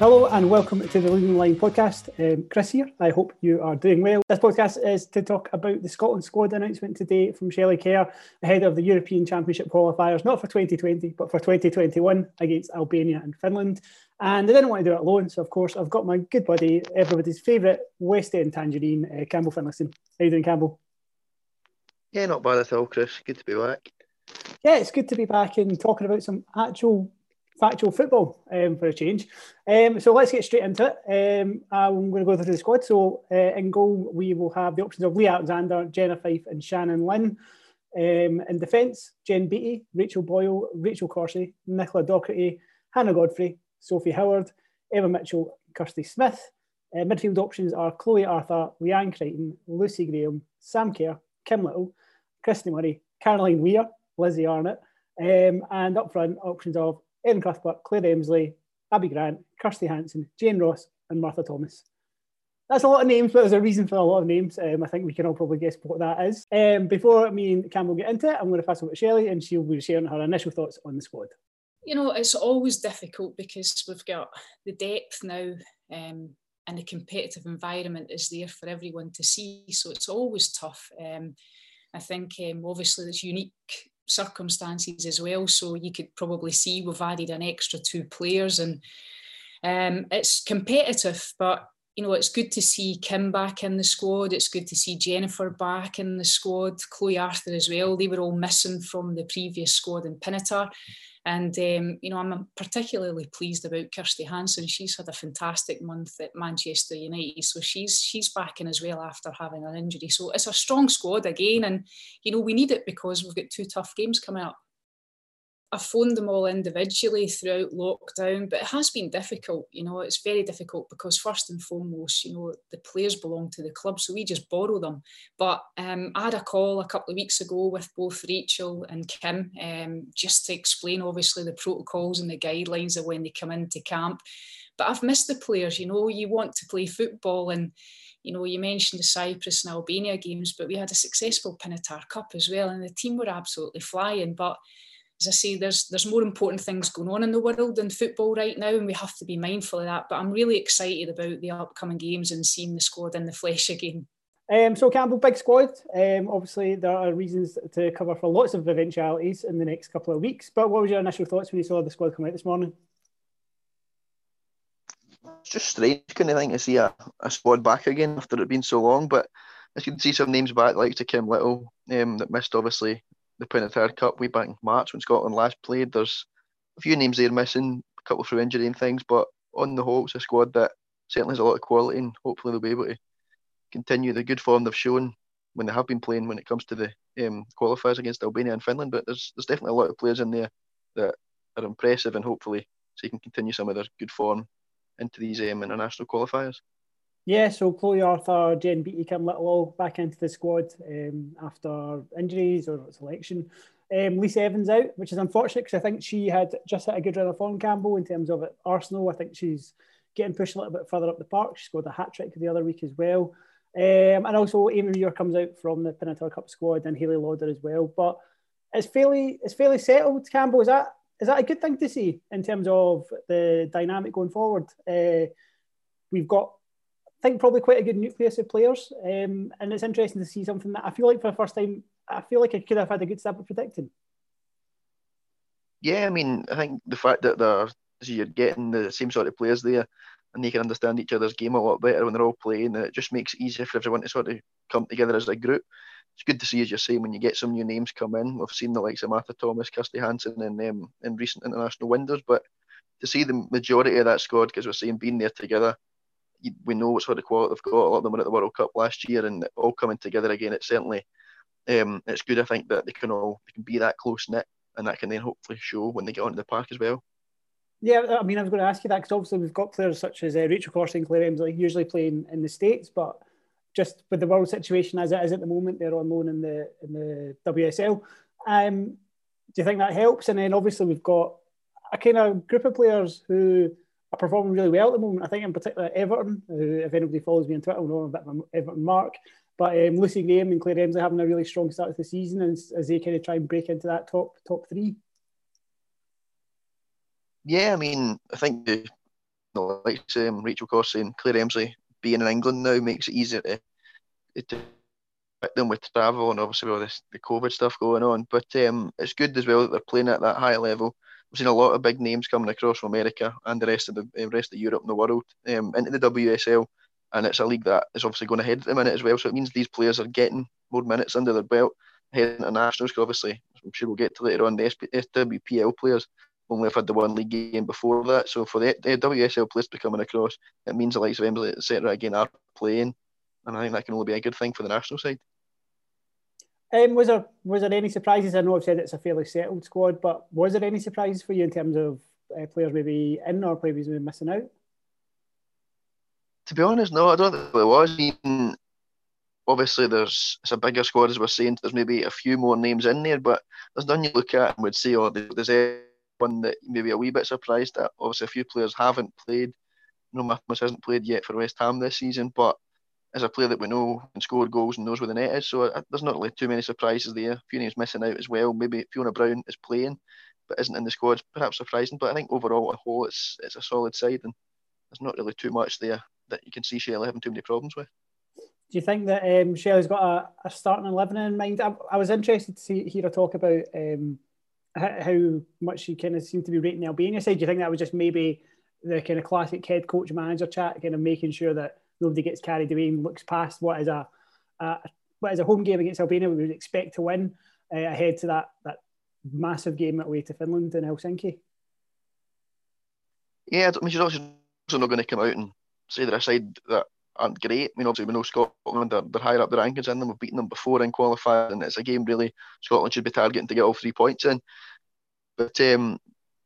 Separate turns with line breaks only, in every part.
Hello and welcome to the Leading Line podcast. Um, Chris here. I hope you are doing well. This podcast is to talk about the Scotland squad announcement today from Shelley Kerr ahead of the European Championship qualifiers, not for 2020, but for 2021 against Albania and Finland. And I didn't want to do it alone, so of course I've got my good buddy, everybody's favourite West End tangerine, uh, Campbell Finlayson. How you doing, Campbell?
Yeah, not bad at all, Chris. Good to be back.
Yeah, it's good to be back and talking about some actual factual football um, for a change. Um, so let's get straight into it. Um, I'm going to go through the squad. So uh, in goal, we will have the options of Lee Alexander, Jenna Fife, and Shannon Lynn. Um, in defence, Jen Beattie, Rachel Boyle, Rachel Corsie, Nicola Docherty, Hannah Godfrey, Sophie Howard, Emma Mitchell, Kirsty Smith. Uh, midfield options are Chloe Arthur, Leanne Crichton, Lucy Graham, Sam Kerr, Kim Little, Christie Murray, Caroline Weir, Lizzie Arnot, um, and up front options of Erin Cuthbert, Claire Emslie, Abbi Grant, Kirsty Hanson, Jane Ross, and Martha Thomas. That's a lot of names, but there's a reason for a lot of names. Um, I think we can all probably guess what that is. Um, before me and Campbell get into it, I'm going to pass over to Shelley and she'll be sharing her initial thoughts on the squad.
You know, it's always difficult because we've got the depth now um, and the competitive environment is there for everyone to see. So it's always tough. Um, I think um, obviously there's unique circumstances as well. So you could probably see we've added an extra two players, and um, it's competitive. But you know, it's good to see Kim back in the squad. It's good to see Jennifer back in the squad. Chloe Arthur as well. They were all missing from the previous squad in Pinatar. And um, you know, I'm particularly pleased about Kirsty Hanson. She's had a fantastic month at Manchester United, so she's she's back in as well after having an injury. So it's a strong squad again, and you know we need it because we've got two tough games coming up. I phoned them all individually throughout lockdown, but it has been difficult. You know, it's very difficult because first and foremost, you know, the players belong to the club, so we just borrow them. But um, I had a call a couple of weeks ago with both Rachel and Kim, um, just to explain obviously the protocols and the guidelines of when they come into camp. But I've missed the players. You know, you want to play football and you know, you mentioned the Cyprus and Albania games, but we had a successful Pinatar Cup as well, and the team were absolutely flying. But as I say, there's there's more important things going on in the world than football right now, and we have to be mindful of that. But I'm really excited about the upcoming games and seeing the squad in the flesh again.
Um, so Campbell, big squad. Um, obviously, there are reasons to cover for lots of eventualities in the next couple of weeks. But what was your initial thoughts when you saw the squad come out this morning?
It's just strange, kind of thing, to see a, a squad back again after it being so long. But as you can see some names back, like to Kim Little, um, that missed obviously the Pinatar Cup way back in March when Scotland last played. There's a few names there missing, a couple through injury and things, but on the whole, it's a squad that certainly has a lot of quality, and hopefully they'll be able to continue the good form they've shown when they have been playing when it comes to the um, qualifiers against Albania and Finland. But there's there's definitely a lot of players in there that are impressive, and hopefully so you can continue some of their good form into these um, international qualifiers.
Yeah, so Chloe Arthur, Jen Beattie, Kim Little all back into the squad um, after injuries or selection. Um, Lisa Evans out, which is unfortunate because I think she had just hit a good run of form, Campbell, in terms of Arsenal. I think she's getting pushed a little bit further up the park. She scored a hat trick the other week as well. Um, and also Amy Muir comes out from the Pinatar Cup squad and Hayley Lauder as well. But it's fairly it's fairly settled, Campbell. Is that is that a good thing to see in terms of the dynamic going forward? Uh, we've got I think probably quite a good nucleus of players, um, and it's interesting to see something that I feel like for the first time, I feel like I could have had a good stab at predicting.
Yeah, I mean, I think the fact that they're you're getting the same sort of players there, and they can understand each other's game a lot better when they're all playing, it just makes it easier for everyone to sort of come together as a group. It's good to see, as you're saying, when you get some new names come in. We've seen the likes of Martha Thomas, Kirsty Hanson, and um, in recent international windows, but to see the majority of that squad, because we're seeing being there together we know what sort of quality they've got. A lot of them were at the World Cup last year, and all coming together again. It's certainly um, it's good. I think that they can all they can be that close knit, and that can then hopefully show when they get onto the park as well.
Yeah, I mean, I was going to ask you that because obviously we've got players such as uh, Rachel and Claire Emslie usually playing in the states, but just with the world situation as it is at the moment, they're on loan in the in the WSL. Um, do you think that helps? And then obviously we've got a kind of group of players who are performing really well at the moment. I think in particular Everton, who, if anybody follows me on Twitter, will know I'm a bit of an Everton mark. But um, Lucy Graham and Claire Emslie having a really strong start to the season as, as they kind of try and break into that top top three.
Yeah, I mean, I think the know, like um, Rachel Corsie and Claire Emslie being in England now makes it easier to, to them with travel and obviously all this the COVID stuff going on. But um, it's good as well that they're playing at that high level. We've seen a lot of big names coming across from America and the rest of the uh, rest of Europe and the world um, into the WSL, and it's a league that is obviously going ahead at the minute as well. So it means these players are getting more minutes under their belt heading internationals. Obviously, I'm sure we'll get to later on the SWPL players only have had the one league game before that. So for the, the WSL players to be coming across, it means the likes of Emslie, etc. again are playing, and I think that can only be a good thing for the national side.
Um, was there was there any surprises? I know I've said it's a fairly settled squad, but was there any surprises for you in terms of uh, players maybe in or players maybe missing out?
To be honest, no, I don't think there was. Even obviously, there's it's a bigger squad as we're saying. There's maybe a few more names in there, but there's none you look at and would say, oh, there's one that maybe a wee bit surprised at. Obviously, a few players haven't played. No, Matthews hasn't played yet for West Ham this season, but as a player that we know can score goals and knows where the net is. So uh, there's not really too many surprises there. A names missing out as well. Maybe Fiona Brown is playing, but isn't in the squad. Perhaps surprising, but I think overall, a whole, it's it's a solid side, and there's not really too much there that you can see Shelley having too many problems with.
Do you think that um, Shelley's got a, a starting eleven in mind? I, I, was interested to see, hear her talk about um, how much she kind of seemed to be rating the Albania side. Do you think that was just maybe the kind of classic head coach manager chat, kind of making sure that nobody gets carried away and looks past what is a, a what is a home game against Albania we would expect to win uh, ahead to that that massive game away to Finland in Helsinki.
Yeah, I mean, she's also not going to come out and say they're a side that aren't great. I mean, obviously, we know Scotland, they're, they're higher up the rankings in them. We've beaten them before in qualifying, and it's a game really Scotland should be targeting to get all three points in. But um,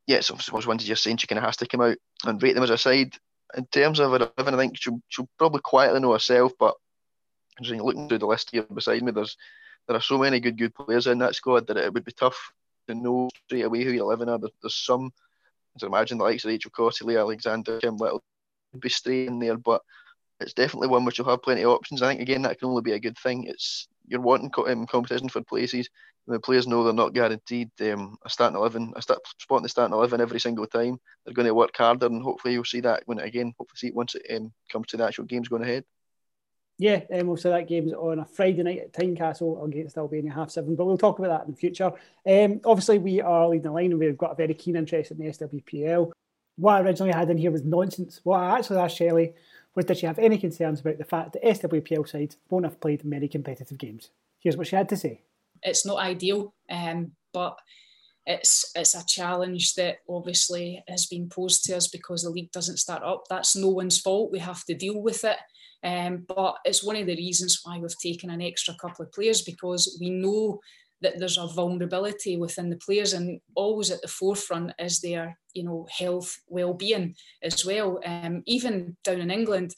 yeah, so I was wanted just saying she kind of has to come out and rate them as a side in terms of her living, I think she'll, she'll probably quietly know herself, but just looking through the list here beside me, there's there are so many good good players in that squad that it would be tough to know straight away who you're living at. There's some, I imagine the likes of Rachel Lee Alexander, Kim Little would be in there, but it's definitely one which will have plenty of options. I think again that can only be a good thing. It's you're wanting um, competition for places. The players know they're not guaranteed um, a starting eleven, a start, spot in the starting eleven every single time. They're going to work harder, and hopefully you'll see that when it, again, hopefully see it once it um, comes to the actual games going ahead.
Yeah, um, we'll see that game's on a Friday night at Tynecastle against Albania half seven, but we'll talk about that in the future. Um, obviously, we are leading the line and we've got a very keen interest in the SWPL. What I originally had in here was nonsense. What I actually asked Shelley was did she have any concerns about the fact that SWPL sides won't have played many competitive games? Here's what she had to say.
It's not ideal, um, but it's it's a challenge that obviously has been posed to us because the league doesn't start up. That's no one's fault. We have to deal with it. Um, but it's one of the reasons why we've taken an extra couple of players because we know that there's a vulnerability within the players and always at the forefront is their you know health well-being as well um, even down in england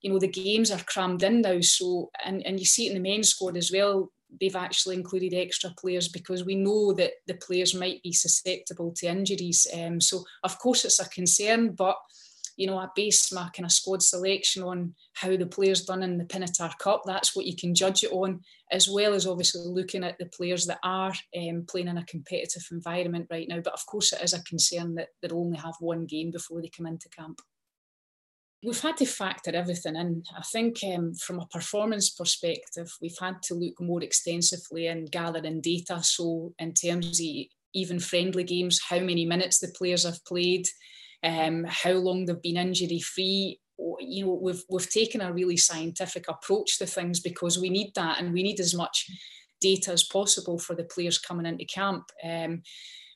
you know the games are crammed in now so and, and you see it in the men's squad as well they've actually included extra players because we know that the players might be susceptible to injuries um, so of course it's a concern but you know, I base my kind of squad selection on how the players done in the Pinatar Cup. That's what you can judge it on, as well as obviously looking at the players that are um, playing in a competitive environment right now. But of course, it is a concern that they'll only have one game before they come into camp. We've had to factor everything in. I think um, from a performance perspective, we've had to look more extensively and gather in data. So, in terms of even friendly games, how many minutes the players have played, um, how long they've been injury free. You know, we've we've taken a really scientific approach to things because we need that, and we need as much data as possible for the players coming into camp. Um,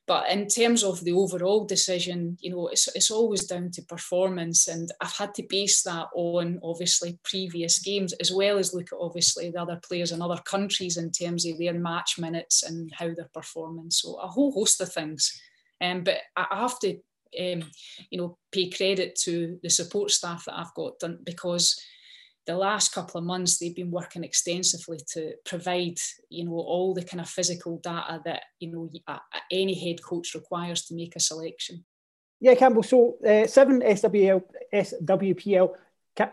but in terms of the overall decision, you know, it's, it's always down to performance. And I've had to base that on obviously previous games, as well as look at obviously the other players in other countries in terms of their match minutes and how they're performing. So a whole host of things. Um, but I have to um, you know, pay credit to the support staff that I've got done because the last couple of months they've been working extensively to provide, you know, all the kind of physical data that you know any head coach requires to make a selection.
Yeah, Campbell. So uh, seven SWL, SWPL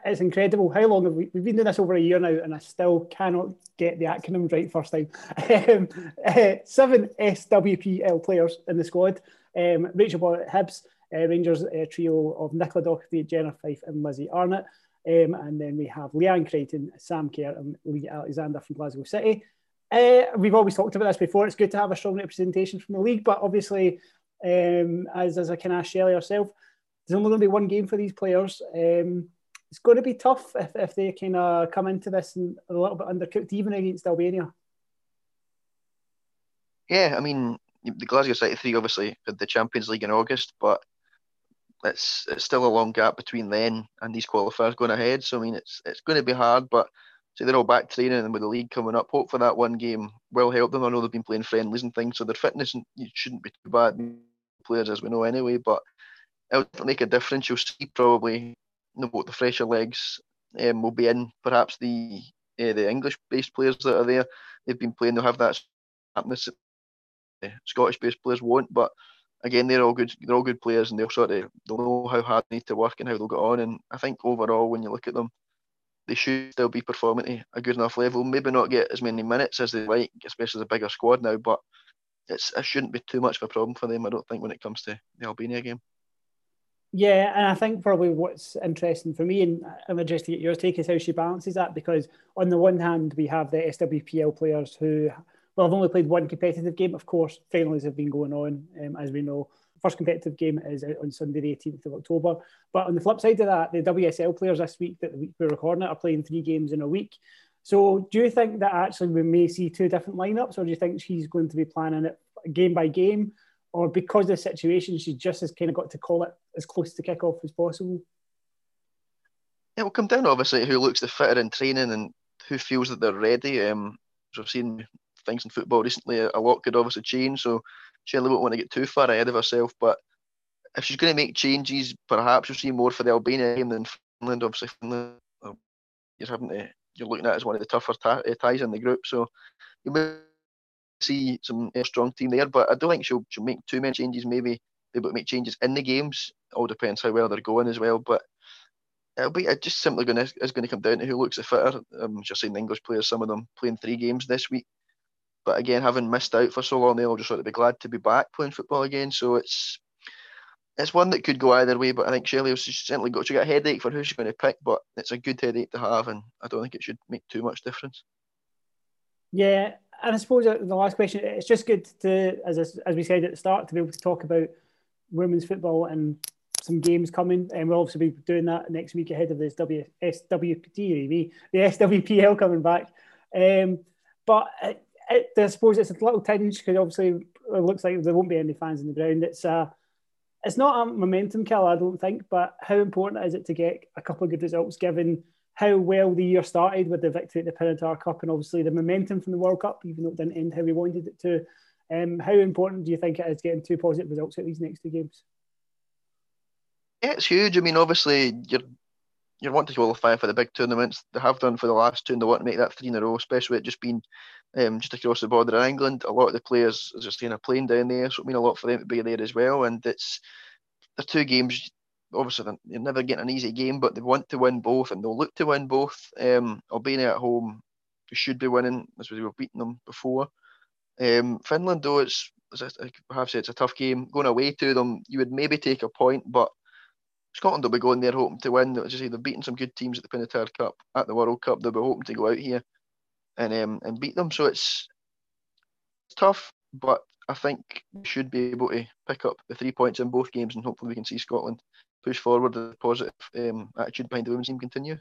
it's incredible. How long have we? We've been doing this over a year now, and I still cannot get the acronym right first time. um, uh, seven SWPL players in the squad. Um, Rachel Hibs, uh, Rangers uh, trio of Nicola Docherty, Jenna Fife, and Lizzie Arnot. Um, and then we have Leanne Crichton, Sam Kerr, and Lee Alexander from Glasgow City. Uh, we've always talked about this before. It's good to have a strong representation from the league, but obviously, um, as, as I can ask Shelley herself, there's only going to be one game for these players. Um, it's going to be tough if, if they kind of come into this and a little bit undercooked, even against Albania.
Yeah, I mean, the Glasgow City three obviously had the Champions League in August, but it's it's still a long gap between then and these qualifiers going ahead. So I mean, it's it's going to be hard, but so they're all back training and with the league coming up, hope for that one game will help them. I know they've been playing friendlies and things, so their fitness shouldn't be too bad. Players as we know anyway, but it'll make a difference. You'll see probably you know, what the fresher legs um, will be in. Perhaps the uh, the English-based players that are there, they've been playing. They'll have that. Uh, Scottish-based players won't, but again, they're all good. They're all good players, and they'll sort of they'll know how hard they need to work and how they'll get on. And I think overall, when you look at them, they should still be performing at a good enough level. Maybe not get as many minutes as they like, especially the bigger squad now. But it's it shouldn't be too much of a problem for them. I don't think when it comes to the Albania game.
Yeah, and I think probably what's interesting for me, and I'm interested to get your take, is how she balances that. Because on the one hand, we have the SWPL players who well, I've only played one competitive game. Of course, finals have been going on, um, as we know. First competitive game is on Sunday, the 18th of October. But on the flip side of that, the WSL players this week that we're recording it are playing three games in a week. So, do you think that actually we may see two different lineups, or do you think she's going to be planning it game by game, or because of the situation, she just has kind of got to call it as close to kick off as possible?
It will come down obviously who looks the fitter in training and who feels that they're ready. Um, as I've seen things in football recently, a lot could obviously change. So Shelley won't want to get too far ahead of herself. But if she's going to make changes, perhaps you'll see more for the Albania game than Finland. Obviously, Finland, you're having to, you're looking at as one of the tougher eh, ties in the group. So you may see some uh, strong team there. But I don't think she'll, she'll make too many changes. Maybe be able to make changes in the games. All depends how well they're going as well. But it'll be just simply going to is going to come down to who looks the fitter. I'm just saying the English players, some of them playing three games this week. But again, having missed out for so long, they'll just sort of be glad to be back playing football again. So it's it's one that could go either way. But I think Shelley has certainly got she got a headache for who she's going to pick, but it's a good headache to have, and I don't think it should make too much difference.
Yeah, and I suppose the last question, it's just good to, as as we said at the start, to be able to talk about women's football and some games coming, and we'll obviously be doing that next week ahead of this W SWPT, the SWPL coming back. Um, but it, I suppose it's a little tinge because obviously it looks like there won't be any fans in the ground. It's a, it's not a momentum killer, I don't think, but how important is it to get a couple of good results given how well the year started with the victory at the Pinatar Cup and obviously the momentum from the World Cup, even though it didn't end how we wanted it to. Um, how important do you think it is getting two positive results at these next two games?
Yeah, it's huge. I mean, obviously, you're you want to qualify for the big tournaments. They have done for the last two, and they want to make that three in a row, especially it just being um, just across the border in England. A lot of the players, as you're saying, are playing down there, so it mean a lot for them to be there as well. And it's the two games. Obviously, they're never getting an easy game, but they want to win both, and they'll look to win both. Um, Albania at home should be winning, as we were beating them before. Um, Finland, though, it's I have said, it's a tough game. Going away to them, you would maybe take a point, but Scotland will be going there hoping to win. As you say, they've beaten some good teams at the Pinatar Cup, at the World Cup. They'll be hoping to go out here and um, and beat them. So it's, it's tough, but I think we should be able to pick up the three points in both games, and hopefully we can see Scotland push forward the positive um, attitude behind the women's team continue.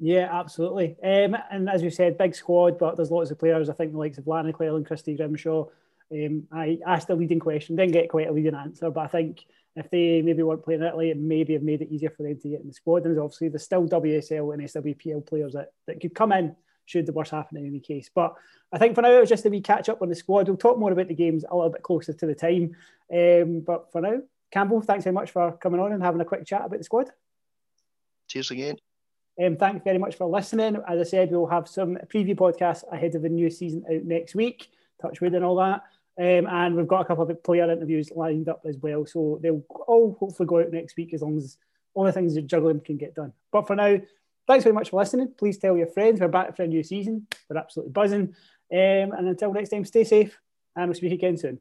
Yeah, absolutely. Um, and as we said, big squad, but there's lots of players. I think the likes of Lana Clelland, Christy Grimshaw. Um, I asked a leading question, didn't get quite a leading answer, but I think if they maybe weren't playing Italy, it maybe have made it easier for them to get in the squad. And obviously, there's still WSL and SWPL players that, that could come in should the worst happen in any case. But I think for now, it was just a wee catch up on the squad. We'll talk more about the games a little bit closer to the time. Um, but for now, Campbell, thanks very much for coming on and having a quick chat about the squad.
Cheers again.
Um, thanks very much for listening. As I said, we'll have some preview podcasts ahead of the new season out next week. Touch wood and all that. Um, and we've got a couple of player interviews lined up as well. So they'll all hopefully go out next week as long as all the things that juggling can get done. But for now, thanks very much for listening. Please tell your friends. We're back for a new season. We're absolutely buzzing. Um, and until next time, stay safe and we'll speak again soon.